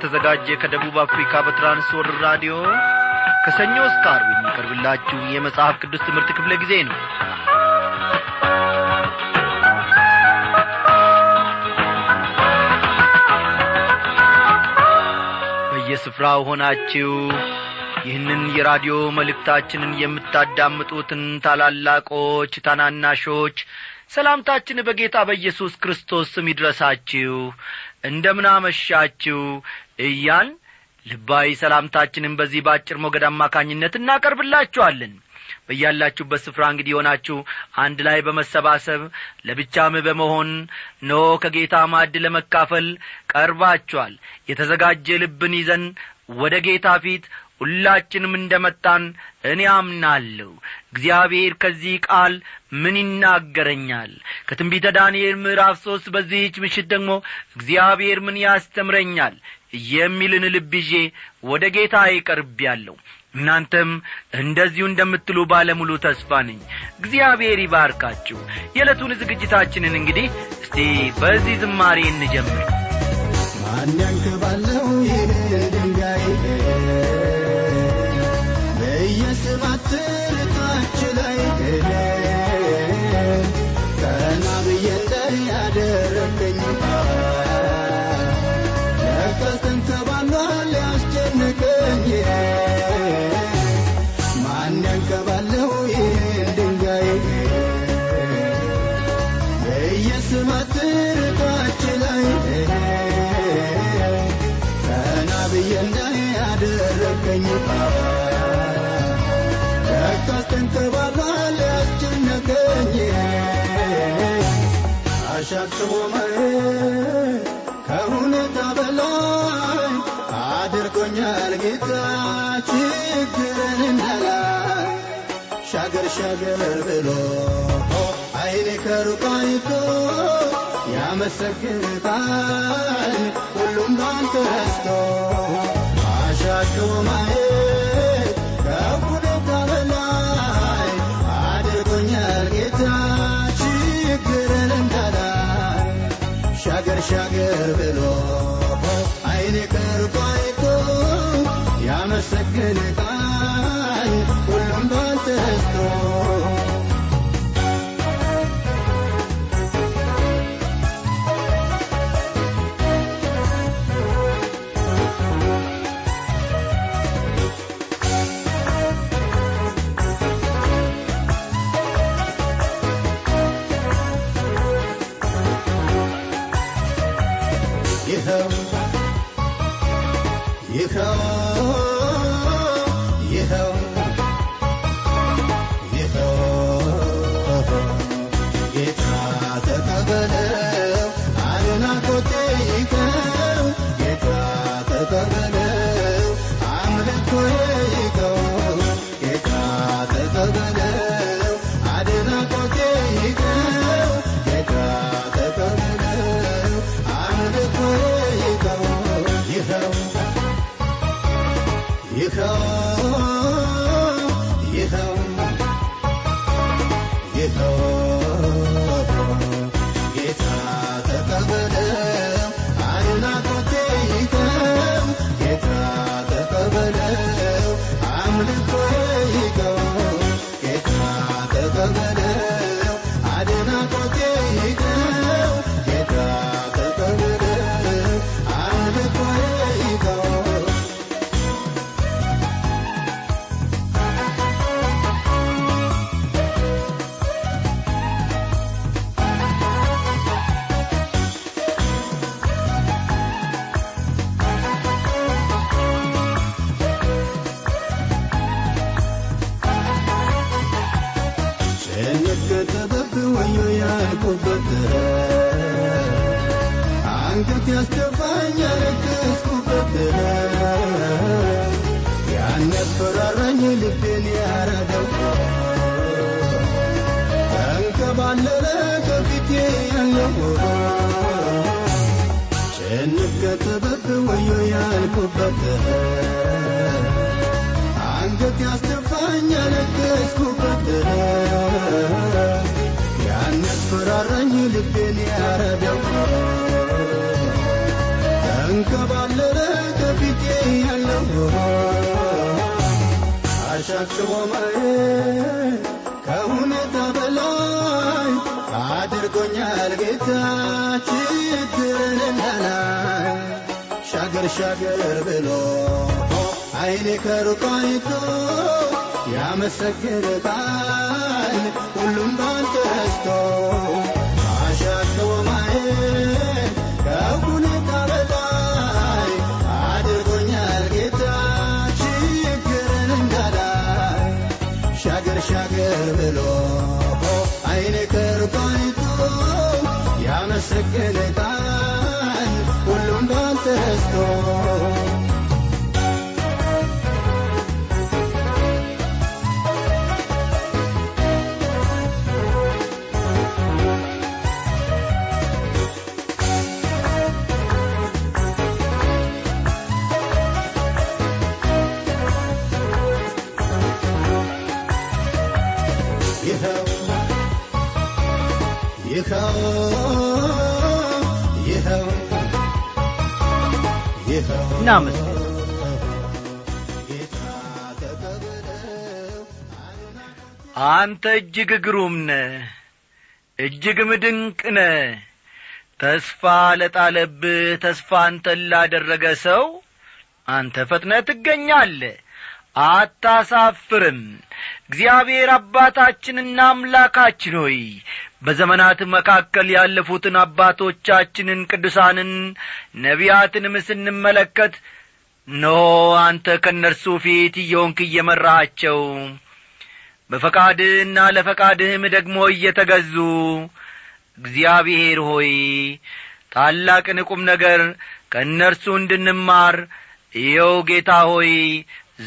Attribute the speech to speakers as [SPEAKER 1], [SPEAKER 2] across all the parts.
[SPEAKER 1] እየተዘጋጀ ከደቡብ አፍሪካ በትራንስወርልድ ራዲዮ ከሰኞ እስከ ዓርብ የሚቀርብላችሁ የመጽሐፍ ቅዱስ ትምህርት ክፍለ ጊዜ ነው። በየስፍራው ሆናችሁ ይህንን የራዲዮ መልእክታችንን የምታዳምጡትን ታላላቆች ታናናሾች ሰላምታችን በጌታ በኢየሱስ ክርስቶስ ስም ይድረሳችሁ። እንደምናመሻችሁ እያን ልባዊ ሰላምታችንን በዚህ በአጭር ሞገድ አማካኝነት እናቀርብላችኋለን። በያላችሁበት ስፍራ እንግዲህ ሆናችሁ አንድ ላይ በመሰባሰብ ለብቻም በመሆን ኖ ከጌታ ማዕድ ለመካፈል ቀርባችኋል። የተዘጋጀ ልብን ይዘን ወደ ጌታ ፊት ሁላችንም እንደ መጣን እኔ አምናለሁ። እግዚአብሔር ከዚህ ቃል ምን ይናገረኛል? ከትንቢተ ዳንኤል ምዕራፍ ሦስት በዚህች ምሽት ደግሞ እግዚአብሔር ምን ያስተምረኛል የሚልን ልብ ይዤ ወደ ጌታ ይቀርቤያለሁ እናንተም እንደዚሁ እንደምትሉ ባለሙሉ ተስፋ ነኝ። እግዚአብሔር ይባርካችሁ። የዕለቱን ዝግጅታችንን እንግዲህ እስቲ በዚህ ዝማሬ እንጀምር።
[SPEAKER 2] ማን ያንክባለው ይህ ድንጋይ በየስባት ታች ላይ ቀና ብዬ እንዳያደረገኝ ይህን ድንጋይ በየስባት ታች ላይ ቀና ብዬ እንዳያደረገኝ ለካስ ተንከባሏል ያስጨነቀኝ አሻቅቦ ማየት ከሁኔታ በላይ አድርጎኛል ጌታ ችግርን እንዳላይ ሻገር ሻገር ብሎ አይኔ ከሩቅ አይቶ ያመሰግንታል ሁሉም ባንተ ረስቶ አሻቅቦ ማየት ከሁኔታ በላይ አድርጎኛል ጌታ ችግርን እንዳላይ ሻገር ሻገር ብሎ አይኔ ቀርቦ አይቶ ያመሰግንታል ሁሉም ባንተ ይኸው አንገት ያስደፋኝ ያለቀስኩበት ያነፈራራኝ ልቤን ያረደው ተንከባለለ ያለው ሸነገጠበብ ወዮ ያልኩበት አንገት ያስደፋኝ ያለቀስኩበት አስፈራራኝ ልቤን ያረዳው ተንከባለለ ከፊቴ ያለው አሻክሽቦ ማየት ከሁኔታ በላይ አድርጎኛል ጌታ ችግርንናናይ ሻገር ሻገር ብሎ አይኔ ከሩቅ አይቶ ያመሰግን ሁሉም ሻገር ብሎ አይኔ ከሩቅ አይቶ
[SPEAKER 1] እናመስግን። አንተ እጅግ ግሩም ነ እጅግም ድንቅ ነ ተስፋ ለጣለብህ ተስፋ አንተን ላደረገ ሰው አንተ ፈጥነ ትገኛለ አታሳፍርም እግዚአብሔር አባታችንና አምላካችን ሆይ በዘመናት መካከል ያለፉትን አባቶቻችንን ቅዱሳንን ነቢያትንም ስንመለከት ኖ አንተ ከእነርሱ ፊት እየሆንክ እየመራሃቸው በፈቃድህና ለፈቃድህም ደግሞ እየተገዙ እግዚአብሔር ሆይ ታላቅን ቁም ነገር ከእነርሱ እንድንማር ይኸው ጌታ ሆይ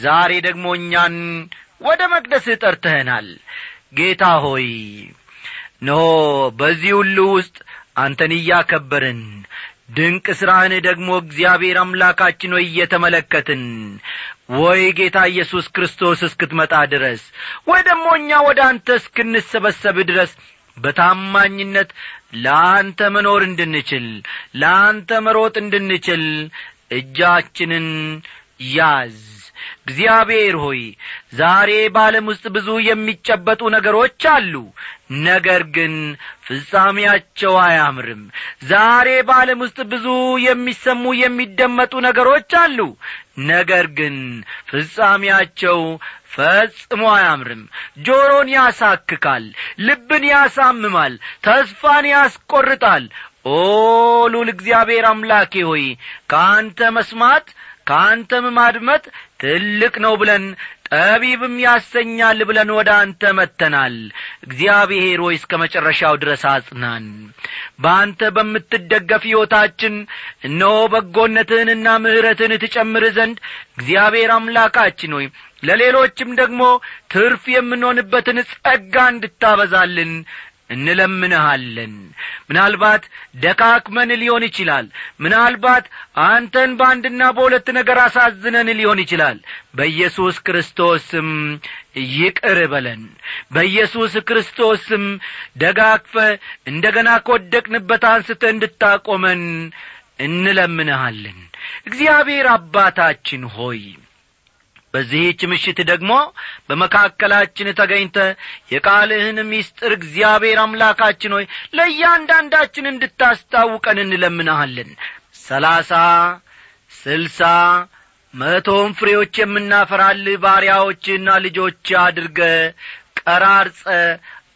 [SPEAKER 1] ዛሬ ደግሞ እኛን ወደ መቅደስህ ጠርተኸናል ጌታ ሆይ ኖ በዚህ ሁሉ ውስጥ አንተን እያከበርን ድንቅ ሥራህን ደግሞ እግዚአብሔር አምላካችን ሆይ እየተመለከትን ወይ ጌታ ኢየሱስ ክርስቶስ እስክትመጣ ድረስ ወይ ደግሞ እኛ ወደ አንተ እስክንሰበሰብ ድረስ በታማኝነት ለአንተ መኖር እንድንችል ለአንተ መሮጥ እንድንችል እጃችንን ያዝ እግዚአብሔር ሆይ ዛሬ በዓለም ውስጥ ብዙ የሚጨበጡ ነገሮች አሉ። ነገር ግን ፍጻሜያቸው አያምርም። ዛሬ በዓለም ውስጥ ብዙ የሚሰሙ የሚደመጡ ነገሮች አሉ። ነገር ግን ፍጻሜያቸው ፈጽሞ አያምርም። ጆሮን ያሳክካል ልብን ያሳምማል ተስፋን ያስቈርጣል ኦ ሉል እግዚአብሔር አምላኬ ሆይ ከአንተ መስማት ከአንተም ማድመጥ ትልቅ ነው ብለን ጠቢብም ያሰኛል ብለን ወደ አንተ መጥተናል። እግዚአብሔር ሆይ እስከ መጨረሻው ድረስ አጽናን። በአንተ በምትደገፍ ሕይወታችን እነሆ በጎነትህንና ምሕረትህን ትጨምር ዘንድ እግዚአብሔር አምላካችን ሆይ ለሌሎችም ደግሞ ትርፍ የምንሆንበትን ጸጋ እንድታበዛልን እንለምንሃለን። ምናልባት ደካክመን ሊሆን ይችላል። ምናልባት አንተን በአንድና በሁለት ነገር አሳዝነን ሊሆን ይችላል። በኢየሱስ ክርስቶስም ይቅር በለን። በኢየሱስ ክርስቶስም ደጋግፈ እንደ ገና ከወደቅንበት አንስተ እንድታቆመን እንለምንሃለን። እግዚአብሔር አባታችን ሆይ በዚህች ምሽት ደግሞ በመካከላችን ተገኝተ የቃልህን ምስጢር እግዚአብሔር አምላካችን ሆይ ለእያንዳንዳችን እንድታስታውቀን እንለምንሃለን። ሰላሳ ስልሳ መቶም ፍሬዎች የምናፈራልህ ባሪያዎችና ልጆች አድርገ ቀራርጸ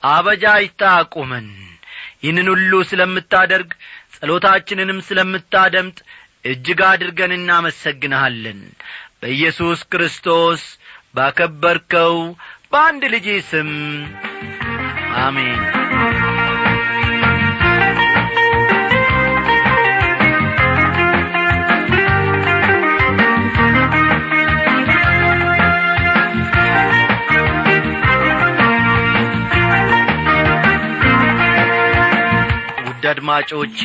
[SPEAKER 1] አበጃጅታ አቁመን ይህንን ሁሉ ስለምታደርግ ጸሎታችንንም ስለምታደምጥ እጅግ አድርገን እናመሰግንሃለን በኢየሱስ ክርስቶስ ባከበርከው በአንድ ልጅ ስም አሜን። ውድ አድማጮቼ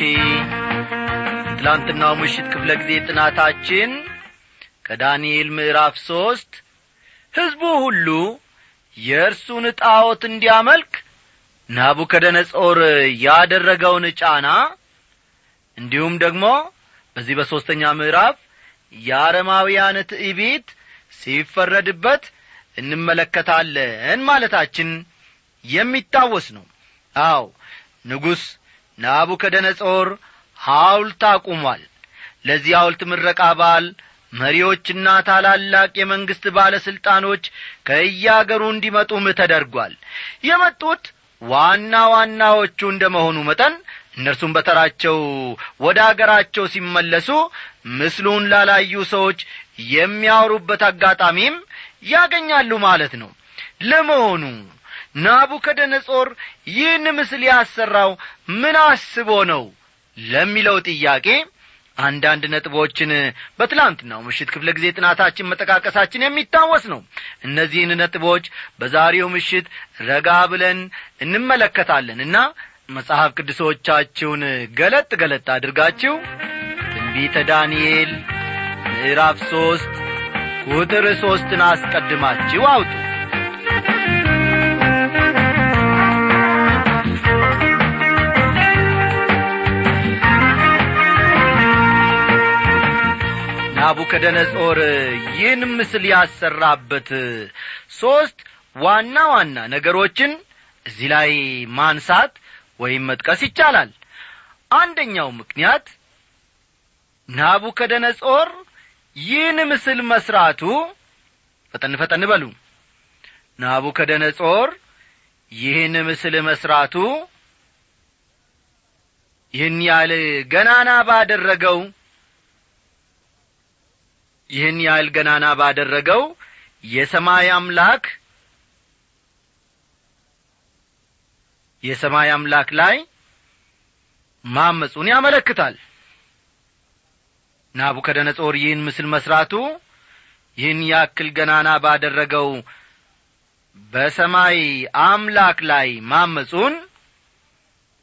[SPEAKER 1] ትላንትናው ምሽት ክፍለ ጊዜ ጥናታችን ከዳንኤል ምዕራፍ ሦስት ሕዝቡ ሁሉ የእርሱን ጣዖት እንዲያመልክ ናቡከደነጾር ያደረገውን ጫና እንዲሁም ደግሞ በዚህ በሦስተኛ ምዕራፍ የአረማውያን ትዕቢት ሲፈረድበት እንመለከታለን ማለታችን የሚታወስ ነው። አው ንጉሥ ናቡከደነጾር ሐውልት አቁሟል። ለዚህ ሐውልት ምረቃ በዓል መሪዎችና ታላላቅ የመንግሥት ባለሥልጣኖች ከእያገሩ እንዲመጡም ተደርጓል። የመጡት ዋና ዋናዎቹ እንደ መሆኑ መጠን እነርሱም በተራቸው ወደ አገራቸው ሲመለሱ ምስሉን ላላዩ ሰዎች የሚያወሩበት አጋጣሚም ያገኛሉ ማለት ነው። ለመሆኑ ናቡከደነጾር ይህን ምስል ያሰራው ምን አስቦ ነው ለሚለው ጥያቄ አንዳንድ ነጥቦችን በትላንትናው ምሽት ክፍለ ጊዜ ጥናታችን መጠቃቀሳችን የሚታወስ ነው። እነዚህን ነጥቦች በዛሬው ምሽት ረጋ ብለን እንመለከታለን እና መጽሐፍ ቅዱሶቻችሁን ገለጥ ገለጥ አድርጋችሁ ትንቢተ ዳንኤል ምዕራፍ ሦስት ቁጥር ሦስትን አስቀድማችሁ አውጡ ናቡከደነጾር ይህን ምስል ያሰራበት ሦስት ዋና ዋና ነገሮችን እዚህ ላይ ማንሳት ወይም መጥቀስ ይቻላል። አንደኛው ምክንያት ናቡከደነጾር ይህን ምስል መስራቱ ፈጠን ፈጠን በሉ። ናቡከደነጾር ይህን ምስል መስራቱ ይህን ያህል ገናና ባደረገው ይህን ያህል ገናና ባደረገው የሰማይ አምላክ የሰማይ አምላክ ላይ ማመፁን ያመለክታል። ናቡከደነጾር ይህን ምስል መስራቱ ይህን ያክል ገናና ባደረገው በሰማይ አምላክ ላይ ማመፁን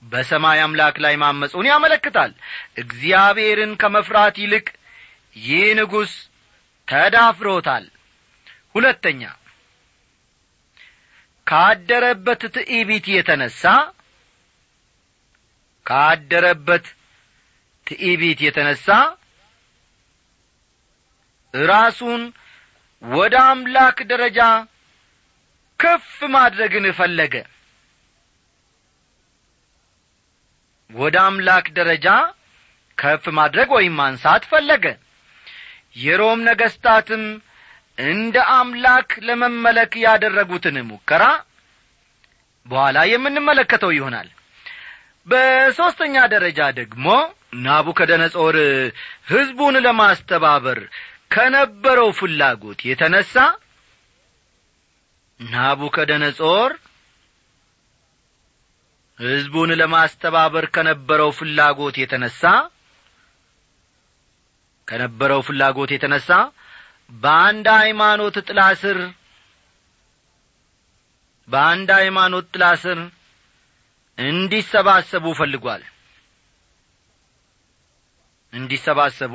[SPEAKER 1] በሰማይ አምላክ ላይ ማመፁን ያመለክታል። እግዚአብሔርን ከመፍራት ይልቅ ይህ ንጉሥ ተዳፍሮታል ሁለተኛ ካደረበት ትዕቢት የተነሣ ካደረበት ትዕቢት የተነሣ ራሱን ወደ አምላክ ደረጃ ከፍ ማድረግን ፈለገ። ወደ አምላክ ደረጃ ከፍ ማድረግ ወይም ማንሳት ፈለገ የሮም ነገሥታትም እንደ አምላክ ለመመለክ ያደረጉትን ሙከራ በኋላ የምንመለከተው ይሆናል። በሦስተኛ ደረጃ ደግሞ ናቡከደነጾር ሕዝቡን ለማስተባበር ከነበረው ፍላጎት የተነሣ ናቡከደነጾር ሕዝቡን ለማስተባበር ከነበረው ፍላጎት የተነሣ ከነበረው ፍላጎት የተነሣ በአንድ ሃይማኖት ጥላ ስር በአንድ ሃይማኖት ጥላ ስር እንዲሰባሰቡ ፈልጓል። እንዲሰባሰቡ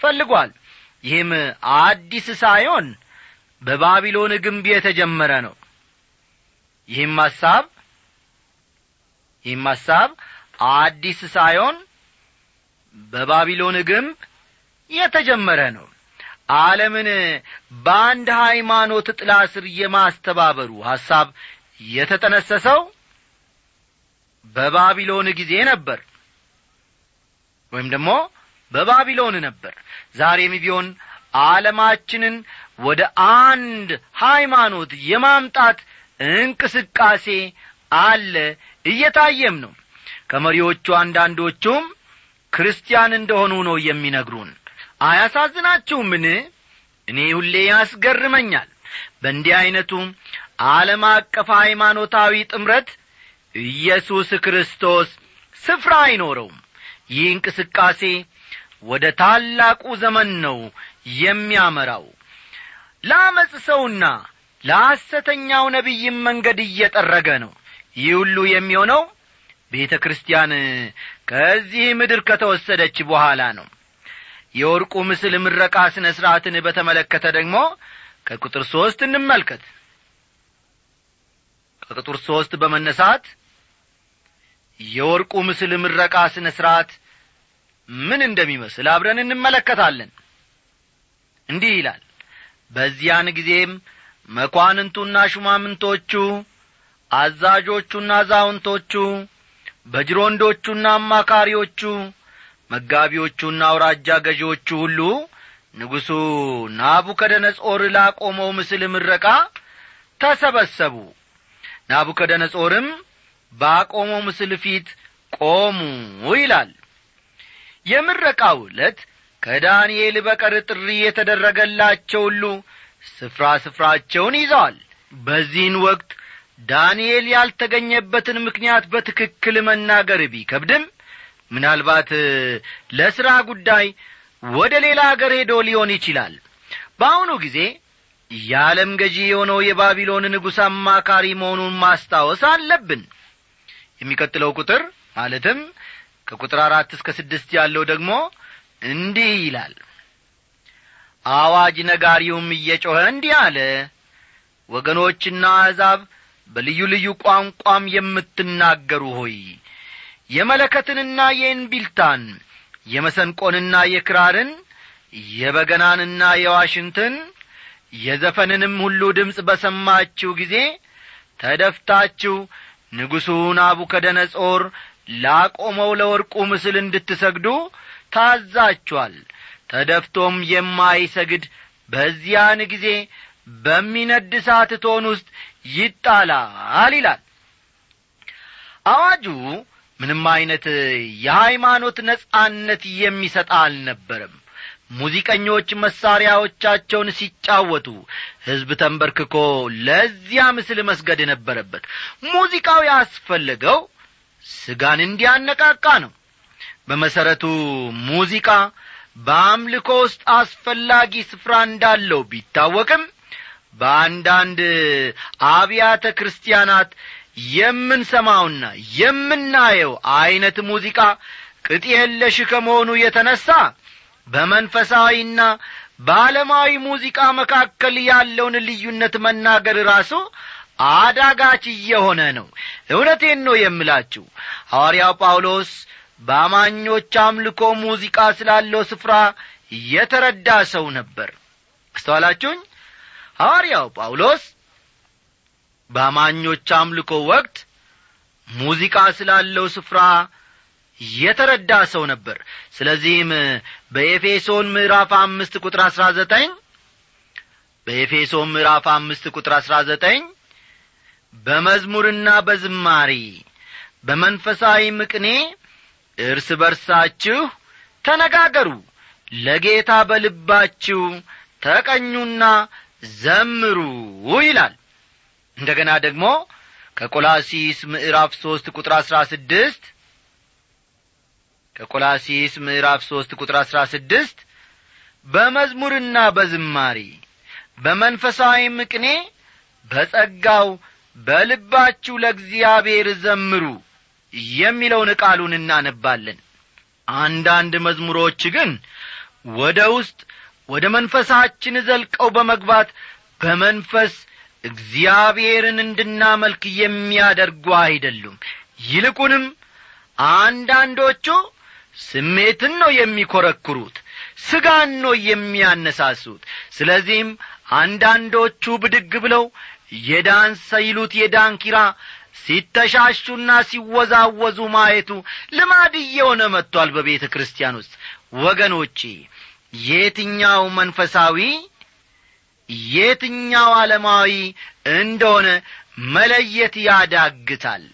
[SPEAKER 1] ፈልጓል። ይህም አዲስ ሳይሆን በባቢሎን ግንብ የተጀመረ ነው። ይህም ሐሳብ ይህም ሐሳብ አዲስ ሳይሆን በባቢሎን ግንብ የተጀመረ ነው። ዓለምን በአንድ ሃይማኖት ጥላ ስር የማስተባበሩ ሐሳብ የተጠነሰሰው በባቢሎን ጊዜ ነበር ወይም ደግሞ በባቢሎን ነበር። ዛሬም ቢሆን ዓለማችንን ወደ አንድ ሃይማኖት የማምጣት እንቅስቃሴ አለ። እየታየም ነው። ከመሪዎቹ አንዳንዶቹም ክርስቲያን እንደሆኑ ነው የሚነግሩን አያሳዝናችሁምን? እኔ ሁሌ ያስገርመኛል። በእንዲህ ዐይነቱ ዓለም አቀፍ ሃይማኖታዊ ጥምረት ኢየሱስ ክርስቶስ ስፍራ አይኖረውም። ይህ እንቅስቃሴ ወደ ታላቁ ዘመን ነው የሚያመራው። ለአመፅ ሰውና ለሐሰተኛው ነቢይም መንገድ እየጠረገ ነው። ይህ ሁሉ የሚሆነው ቤተ ክርስቲያን ከዚህ ምድር ከተወሰደች በኋላ ነው የወርቁ ምስል ምረቃ ስነ ሥርዓትን በተመለከተ ደግሞ ከቁጥር ሦስት እንመልከት። ከቁጥር ሦስት በመነሳት የወርቁ ምስል ምረቃ ስነ ሥርዓት ምን እንደሚመስል አብረን እንመለከታለን። እንዲህ ይላል። በዚያን ጊዜም መኳንንቱና ሹማምንቶቹ አዛዦቹና አዛውንቶቹ በጅሮንዶቹና አማካሪዎቹ መጋቢዎቹና አውራጃ ገዢዎቹ ሁሉ ንጉሡ ናቡከደነጾር ላቆመው ምስል ምረቃ ተሰበሰቡ። ናቡከደነጾርም ባቆመው ምስል ፊት ቆሙ ይላል። የምረቃው ዕለት ከዳንኤል በቀር ጥሪ የተደረገላቸው ሁሉ ስፍራ ስፍራቸውን ይዘዋል። በዚህን ወቅት ዳንኤል ያልተገኘበትን ምክንያት በትክክል መናገር ቢከብድም ምናልባት ለሥራ ጉዳይ ወደ ሌላ አገር ሄዶ ሊሆን ይችላል። በአሁኑ ጊዜ የዓለም ገዢ የሆነው የባቢሎን ንጉሥ አማካሪ መሆኑን ማስታወስ አለብን። የሚቀጥለው ቁጥር ማለትም ከቁጥር አራት እስከ ስድስት ያለው ደግሞ እንዲህ ይላል። አዋጅ ነጋሪውም እየጮኸ እንዲህ አለ። ወገኖችና አሕዛብ በልዩ ልዩ ቋንቋም የምትናገሩ ሆይ የመለከትንና የእንቢልታን የመሰንቆንና የክራርን የበገናንና የዋሽንትን የዘፈንንም ሁሉ ድምፅ በሰማችሁ ጊዜ ተደፍታችሁ ንጉሡ ናቡከደነጾር ላቆመው ለወርቁ ምስል እንድትሰግዱ ታዛችኋል። ተደፍቶም የማይሰግድ በዚያን ጊዜ በሚነድ እሳት እቶን ውስጥ ይጣላል ይላል። አዋጁ ምንም ዐይነት የሃይማኖት ነጻነት የሚሰጥ አልነበረም። ሙዚቀኞች መሳሪያዎቻቸውን ሲጫወቱ ሕዝብ ተንበርክኮ ለዚያ ምስል መስገድ ነበረበት ሙዚቃው ያስፈለገው ስጋን እንዲያነቃቃ ነው። በመሠረቱ ሙዚቃ በአምልኮ ውስጥ አስፈላጊ ስፍራ እንዳለው ቢታወቅም በአንዳንድ አብያተ ክርስቲያናት የምንሰማውና የምናየው ዐይነት ሙዚቃ ቅጥ የለሽ ከመሆኑ የተነሣ በመንፈሳዊና በዓለማዊ ሙዚቃ መካከል ያለውን ልዩነት መናገር ራሱ አዳጋች እየሆነ ነው። እውነቴን ነው የምላችሁ። ሐዋርያው ጳውሎስ በአማኞች አምልኮ ሙዚቃ ስላለው ስፍራ የተረዳ ሰው ነበር። አስተዋላችሁኝ? ሐዋርያው ጳውሎስ በአማኞች አምልኮ ወቅት ሙዚቃ ስላለው ስፍራ የተረዳ ሰው ነበር። ስለዚህም በኤፌሶን ምዕራፍ አምስት ቁጥር አሥራ ዘጠኝ በኤፌሶን ምዕራፍ አምስት ቁጥር አሥራ ዘጠኝ በመዝሙርና በዝማሪ በመንፈሳዊ ምቅኔ እርስ በርሳችሁ ተነጋገሩ ለጌታ በልባችሁ ተቀኙና ዘምሩ ይላል እንደገና ደግሞ ከቆላሲስ ምዕራፍ ሦስት ቁጥር አሥራ ስድስት ከቆላሲስ ምዕራፍ ሦስት ቁጥር አሥራ ስድስት በመዝሙርና በዝማሪ በመንፈሳዊ ምቅኔ በጸጋው በልባችሁ ለእግዚአብሔር ዘምሩ የሚለውን ቃሉን እናነባለን። አንዳንድ መዝሙሮች ግን ወደ ውስጥ ወደ መንፈሳችን ዘልቀው በመግባት በመንፈስ እግዚአብሔርን እንድናመልክ የሚያደርጉ አይደሉም። ይልቁንም አንዳንዶቹ ስሜትን ነው የሚኰረኩሩት ስጋን ነው የሚያነሳሱት። ስለዚህም አንዳንዶቹ ብድግ ብለው የዳንሰ ይሉት የዳንኪራ ሲተሻሹና ሲወዛወዙ ማየቱ ልማድ እየሆነ መጥቷል በቤተ ክርስቲያን ውስጥ። ወገኖቼ የትኛው መንፈሳዊ የትኛው ዓለማዊ እንደሆነ መለየት ያዳግታል።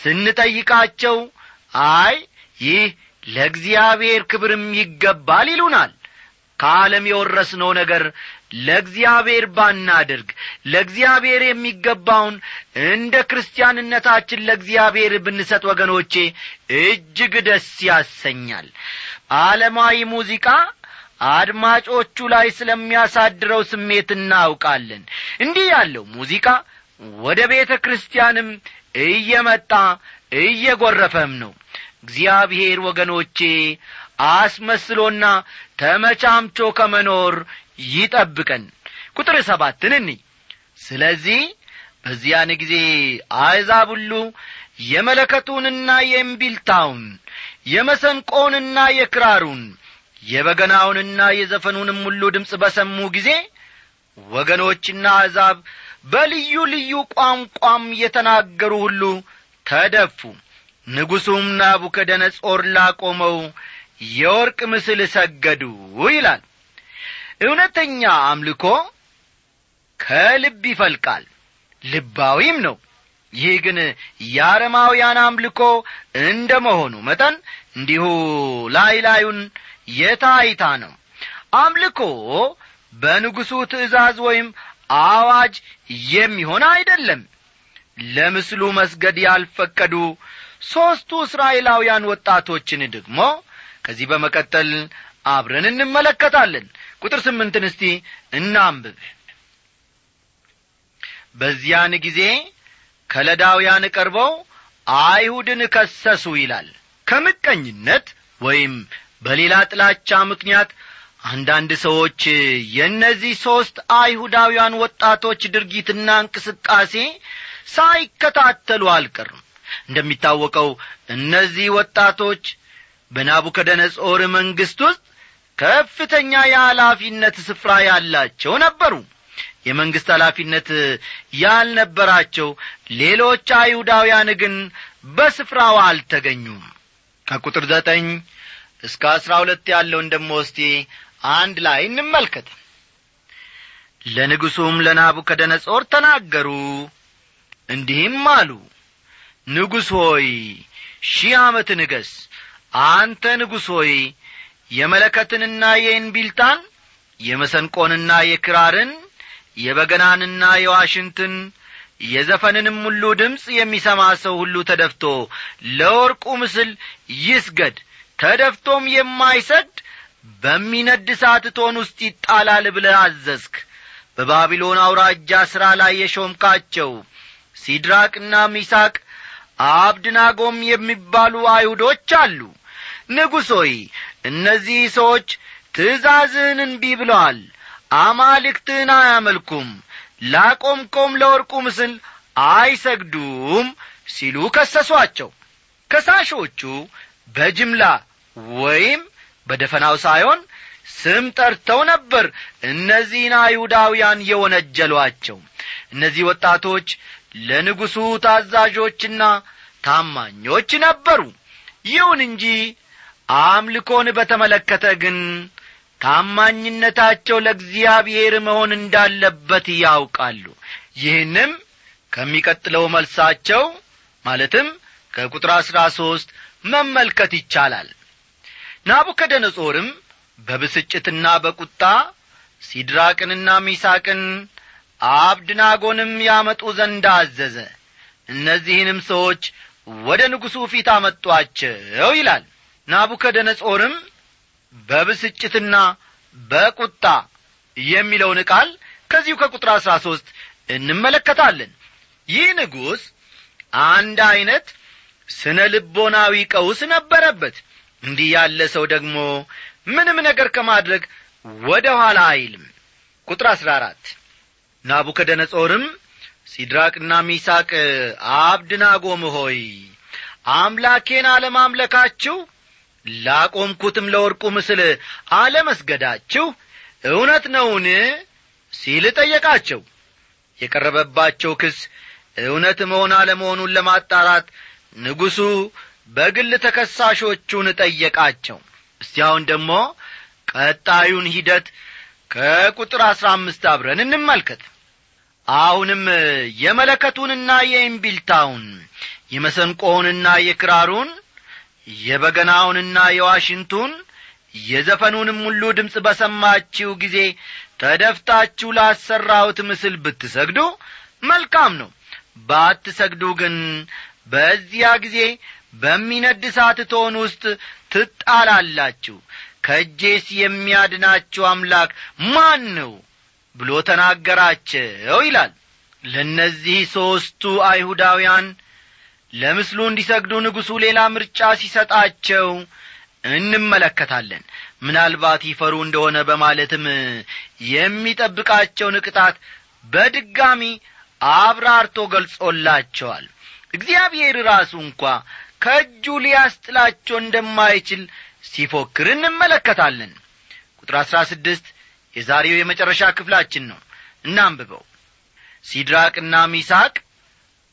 [SPEAKER 1] ስንጠይቃቸው አይ ይህ ለእግዚአብሔር ክብርም ይገባል ይሉናል። ከዓለም የወረስነው ነገር ለእግዚአብሔር ባናደርግ ለእግዚአብሔር የሚገባውን እንደ ክርስቲያንነታችን ለእግዚአብሔር ብንሰጥ ወገኖቼ እጅግ ደስ ያሰኛል። ዓለማዊ ሙዚቃ አድማጮቹ ላይ ስለሚያሳድረው ስሜት እናውቃለን። እንዲህ ያለው ሙዚቃ ወደ ቤተ ክርስቲያንም እየመጣ እየጐረፈም ነው። እግዚአብሔር ወገኖቼ አስመስሎና ተመቻምቾ ከመኖር ይጠብቀን። ቁጥር ሰባትን እኒ ስለዚህ በዚያን ጊዜ አሕዛብ ሁሉ የመለከቱንና የእምቢልታውን የመሰንቆውንና የክራሩን የበገናውንና የዘፈኑንም ሁሉ ድምፅ በሰሙ ጊዜ ወገኖችና አሕዛብ በልዩ ልዩ ቋንቋም የተናገሩ ሁሉ ተደፉ። ንጉሡም ናቡከደነጾር ላቆመው የወርቅ ምስል ሰገዱ ይላል። እውነተኛ አምልኮ ከልብ ይፈልቃል ልባዊም ነው። ይህ ግን የአረማውያን አምልኮ እንደ መሆኑ መጠን እንዲሁ ላይ ላዩን የታይታ ነው አምልኮ በንጉሡ ትእዛዝ ወይም አዋጅ የሚሆን አይደለም። ለምስሉ መስገድ ያልፈቀዱ ሦስቱ እስራኤላውያን ወጣቶችን ደግሞ ከዚህ በመቀጠል አብረን እንመለከታለን። ቁጥር ስምንትን እስቲ እናንብብ። በዚያን ጊዜ ከለዳውያን ቀርበው አይሁድን ከሰሱ ይላል። ከምቀኝነት ወይም በሌላ ጥላቻ ምክንያት አንዳንድ ሰዎች የእነዚህ ሦስት አይሁዳውያን ወጣቶች ድርጊትና እንቅስቃሴ ሳይከታተሉ አልቀርም። እንደሚታወቀው እነዚህ ወጣቶች በናቡከደነጾር መንግሥት ውስጥ ከፍተኛ የኃላፊነት ስፍራ ያላቸው ነበሩ። የመንግሥት ኃላፊነት ያልነበራቸው ሌሎች አይሁዳውያን ግን በስፍራው አልተገኙም። ከቁጥር ዘጠኝ እስከ አሥራ ሁለት ያለውን ደሞ እስቲ አንድ ላይ እንመልከት። ለንጉሡም ለናቡከደነጾር ተናገሩ እንዲህም አሉ። ንጉሥ ሆይ ሺህ ዓመት ንገስ አንተ ንጉሥ ሆይ የመለከትንና የእንቢልታን የመሰንቆንና የክራርን የበገናንና የዋሽንትን የዘፈንንም ሁሉ ድምፅ የሚሰማ ሰው ሁሉ ተደፍቶ ለወርቁ ምስል ይስገድ ተደፍቶም የማይሰግድ በሚነድ እሳት እቶን ውስጥ ይጣላል ብለህ አዘዝክ። በባቢሎን አውራጃ ሥራ ላይ የሾምካቸው ሲድራቅና ሚሳቅ አብድናጎም የሚባሉ አይሁዶች አሉ። ንጉሥ ሆይ እነዚህ ሰዎች ትእዛዝህን እንቢ ብለዋል አማልክትህን አያመልኩም ላቆምከውም ለወርቁ ምስል አይሰግዱም ሲሉ ከሰሷቸው። ከሳሾቹ በጅምላ ወይም በደፈናው ሳይሆን ስም ጠርተው ነበር። እነዚህን አይሁዳውያን የወነጀሏቸው እነዚህ ወጣቶች ለንጉሡ ታዛዦችና ታማኞች ነበሩ። ይሁን እንጂ አምልኮን በተመለከተ ግን ታማኝነታቸው ለእግዚአብሔር መሆን እንዳለበት ያውቃሉ። ይህንም ከሚቀጥለው መልሳቸው ማለትም ከቁጥር አሥራ ሦስት መመልከት ይቻላል ናቡከደነጾርም በብስጭትና በቁጣ ሲድራቅንና ሚሳቅን አብድናጎንም ያመጡ ዘንድ አዘዘ። እነዚህንም ሰዎች ወደ ንጉሡ ፊት አመጧቸው ይላል። ናቡከደነጾርም በብስጭትና በቁጣ የሚለውን ቃል ከዚሁ ከቁጥር አሥራ ሦስት እንመለከታለን። ይህ ንጉሥ አንድ ዐይነት ስነ ልቦናዊ ቀውስ ነበረበት እንዲህ ያለ ሰው ደግሞ ምንም ነገር ከማድረግ ወደ ኋላ አይልም። ቁጥር አሥራ አራት ናቡከደነጾርም ሲድራቅና ሚሳቅ አብድናጎም ሆይ አምላኬን አለማምለካችሁ ላቆምኩትም ለወርቁ ምስል አለመስገዳችሁ እውነት ነውን? ሲል ጠየቃቸው። የቀረበባቸው ክስ እውነት መሆን አለመሆኑን ለማጣራት ንጉሡ በግል ተከሳሾቹን ጠየቃቸው። እስቲ ደግሞ ቀጣዩን ሂደት ከቁጥር አሥራ አምስት አብረን እንመልከት። አሁንም የመለከቱንና የእምቢልታውን የመሰንቆውንና የክራሩን የበገናውንና የዋሽንቱን የዘፈኑንም ሁሉ ድምፅ በሰማችሁ ጊዜ ተደፍታችሁ ላሰራሁት ምስል ብትሰግዱ መልካም ነው። ባትሰግዱ ግን በዚያ ጊዜ በሚነድ እሳት እቶን ውስጥ ትጣላላችሁ። ከእጄስ የሚያድናችሁ አምላክ ማን ነው ብሎ ተናገራቸው ይላል። ለእነዚህ ሦስቱ አይሁዳውያን ለምስሉ እንዲሰግዱ ንጉሡ ሌላ ምርጫ ሲሰጣቸው እንመለከታለን። ምናልባት ይፈሩ እንደሆነ በማለትም የሚጠብቃቸውን ቅጣት በድጋሚ አብራርቶ ገልጾላቸዋል። እግዚአብሔር ራሱ እንኳ ከእጁ ሊያስጥላቸው እንደማይችል ሲፎክር እንመለከታለን። ቁጥር አሥራ ስድስት የዛሬው የመጨረሻ ክፍላችን ነው። እናንብበው። ሲድራቅና ሚሳቅ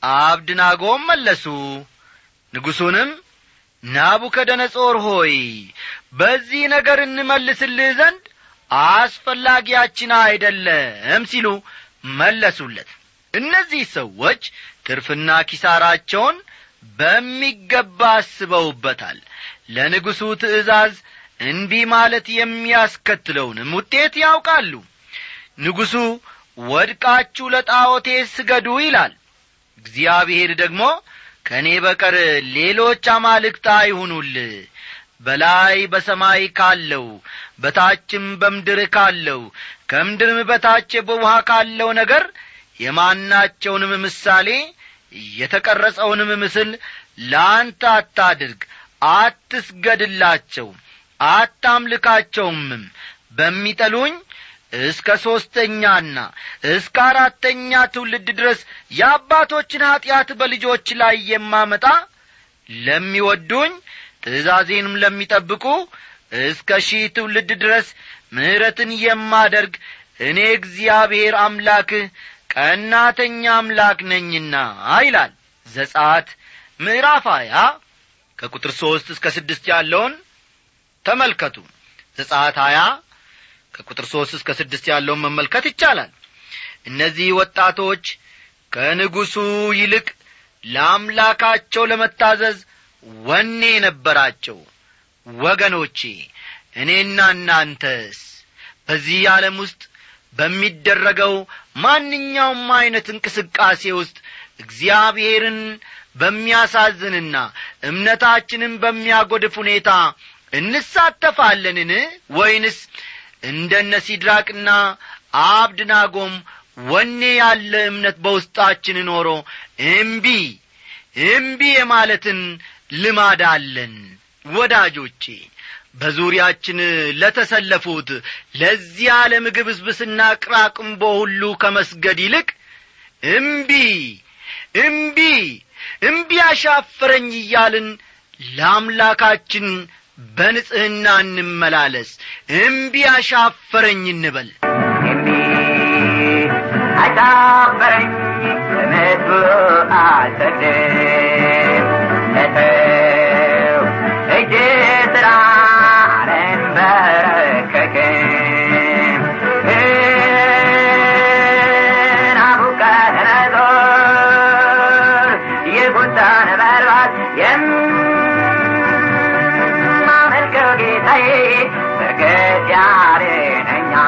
[SPEAKER 1] አብድናጎም መለሱ። ንጉሡንም ናቡከደነጾር ሆይ በዚህ ነገር እንመልስልህ ዘንድ አስፈላጊያችን አይደለም ሲሉ መለሱለት። እነዚህ ሰዎች ትርፍና ኪሳራቸውን በሚገባ አስበውበታል። ለንጉሡ ትእዛዝ እንቢ ማለት የሚያስከትለውንም ውጤት ያውቃሉ። ንጉሡ ወድቃችሁ ለጣዖቴ ስገዱ ይላል። እግዚአብሔር ደግሞ ከእኔ በቀር ሌሎች አማልክት አይሁኑል በላይ በሰማይ ካለው በታችም በምድር ካለው ከምድርም በታች በውሃ ካለው ነገር የማናቸውንም ምሳሌ የተቀረጸውንም ምስል ለአንተ አታድርግ አትስገድላቸው አታምልካቸውምም። በሚጠሉኝ እስከ ሦስተኛና እስከ አራተኛ ትውልድ ድረስ የአባቶችን ኀጢአት በልጆች ላይ የማመጣ ለሚወዱኝ ትእዛዜንም ለሚጠብቁ እስከ ሺህ ትውልድ ድረስ ምሕረትን የማደርግ እኔ እግዚአብሔር አምላክህ ቀናተኛ አምላክ ነኝና ይላል ዘጻት ምዕራፍ ሀያ ከቁጥር ሦስት እስከ ስድስት ያለውን ተመልከቱ። ዘጻት ሀያ ከቁጥር ሦስት እስከ ስድስት ያለውን መመልከት ይቻላል። እነዚህ ወጣቶች ከንጉሡ ይልቅ ለአምላካቸው ለመታዘዝ ወኔ ነበራቸው። ወገኖቼ እኔና እናንተስ በዚህ ዓለም ውስጥ በሚደረገው ማንኛውም ዐይነት እንቅስቃሴ ውስጥ እግዚአብሔርን በሚያሳዝንና እምነታችንን በሚያጐድፍ ሁኔታ እንሳተፋለንን? ወይንስ እንደነ ሲድራቅና አብድናጎም ወኔ ያለ እምነት በውስጣችን ኖሮ እምቢ እምቢ የማለትን ልማድ አለን? ወዳጆቼ በዙሪያችን ለተሰለፉት ለዚህ ዓለም ግብስብስና ቅራቅንቦ ሁሉ ከመስገድ ይልቅ እምቢ እምቢ እምቢ አሻፈረኝ እያልን ለአምላካችን በንጽሕና እንመላለስ። እምቢ አሻፈረኝ እንበል።
[SPEAKER 3] አሻፈረኝ በምድሩ አልሰግድም ጌታዬ በእርግጥ ያድነኛል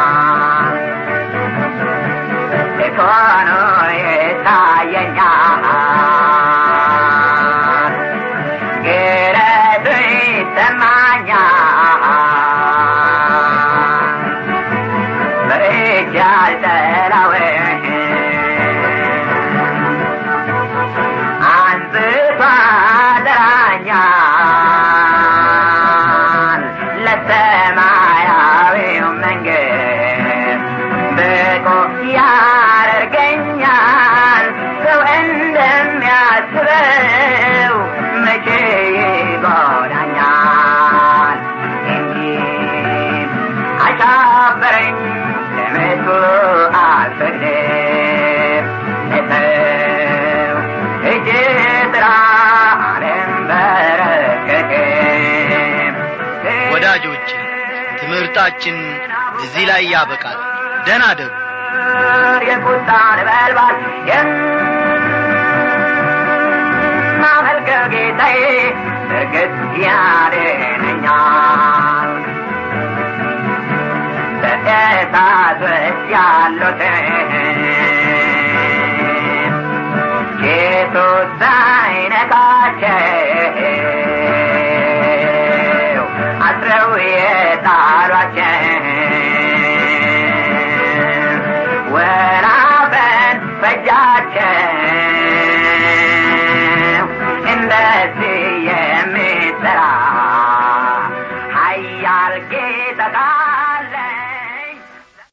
[SPEAKER 3] ሆኖ ይታየኛል
[SPEAKER 1] ትምህርታችን እዚህ ላይ ያበቃል። ደና ደሩ።
[SPEAKER 3] የቁጣ ነበልባል የማመልከው ጌታዬ እርግጥ ያድነኛል በእሳት ውስጥ ያሉትን ኢየሱስ ሳይነካ